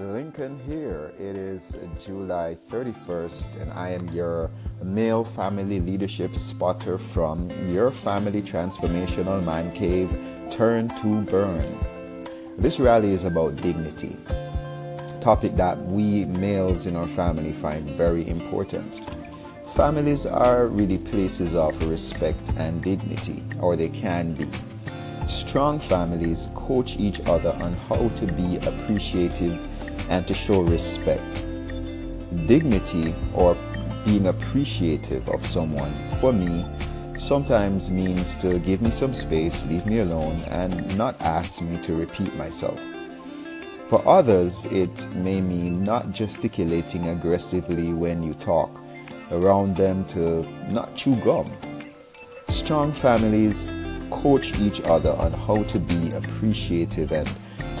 Lincoln here. It is July 31st, and I am your male family leadership spotter from your family transformational man cave, Turn to Burn. This rally is about dignity, topic that we males in our family find very important. Families are really places of respect and dignity, or they can be. Strong families coach each other on how to be appreciative and to show respect. Dignity or being appreciative of someone, for me, sometimes means to give me some space, leave me alone, and not ask me to repeat myself. For others, it may mean not gesticulating aggressively when you talk, around them to not chew gum. Strong families coach each other on how to be appreciative and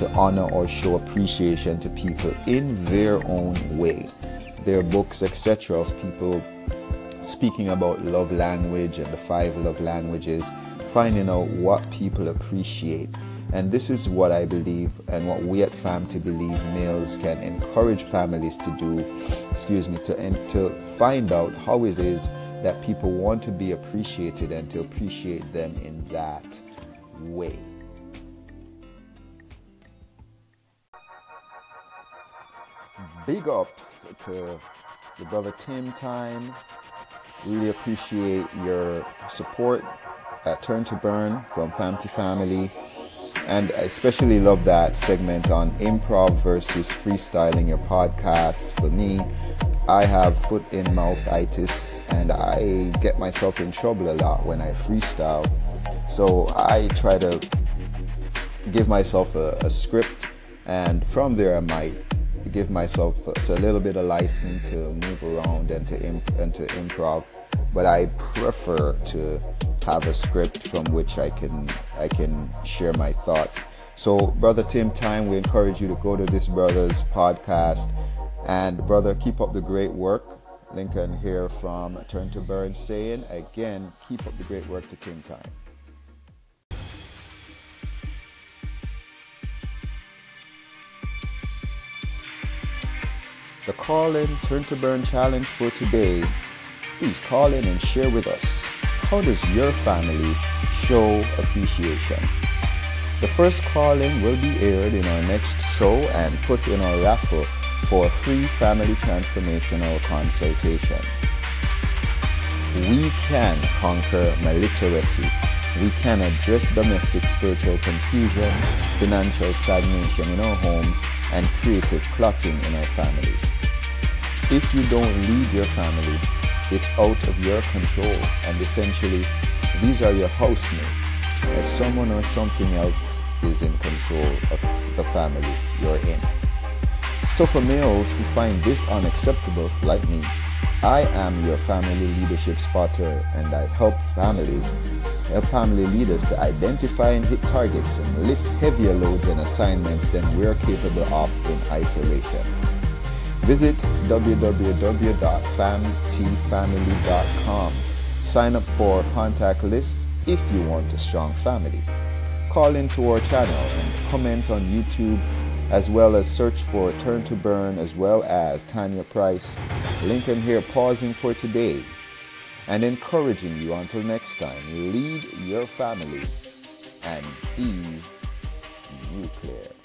to honor or show appreciation to people in their own way. There are books, etc., of people speaking about love language and the five love languages, finding out what people appreciate. And this is what I believe and what we at FAM to believe males can encourage families to do, excuse me, to, and to find out how it is that people want to be appreciated and to appreciate them in that way. Big ups to the brother Tim Time. Really appreciate your support at Turn to Burn from Fam to Family. And I especially love that segment on improv versus freestyling your podcast. For me, I have foot in mouth itis and I get myself in trouble a lot when I freestyle. So I try to give myself a, a script and from there I might give myself a, little bit of license to move around and to imp, and to improv but I prefer to have a script from which I can I can share my thoughts. So, brother Tim Time, we encourage you to go to this brother's podcast, and brother, keep up the great work. Lincoln here from Turn to Burn saying again, keep up the great work to Tim Time. The call in Turn to Burn challenge for today. Please call in and share with us how does your family show appreciation? The first call in will be aired in our next show and put in our raffle for a free family transformational consultation. We can conquer maliteracy. We can address domestic spiritual confusion, financial stagnation in our homes, and creative clotting in our families. If you don't lead your family, it's out of your control, and essentially, these are your housemates, as someone or something else is in control of the family you're in. So, for males who find this unacceptable, like me, I am your family leadership spotter, and I help families, help family leaders to identify and hit targets and lift heavier loads and assignments than we're capable of in isolation. Visit www.famtfamily.com. Sign up for contact lists if you want a strong family. Call into our channel and comment on YouTube as well as search for Turn to Burn as well as Tanya Price. Lincoln here pausing for today and encouraging you until next time. Lead your family and be nuclear.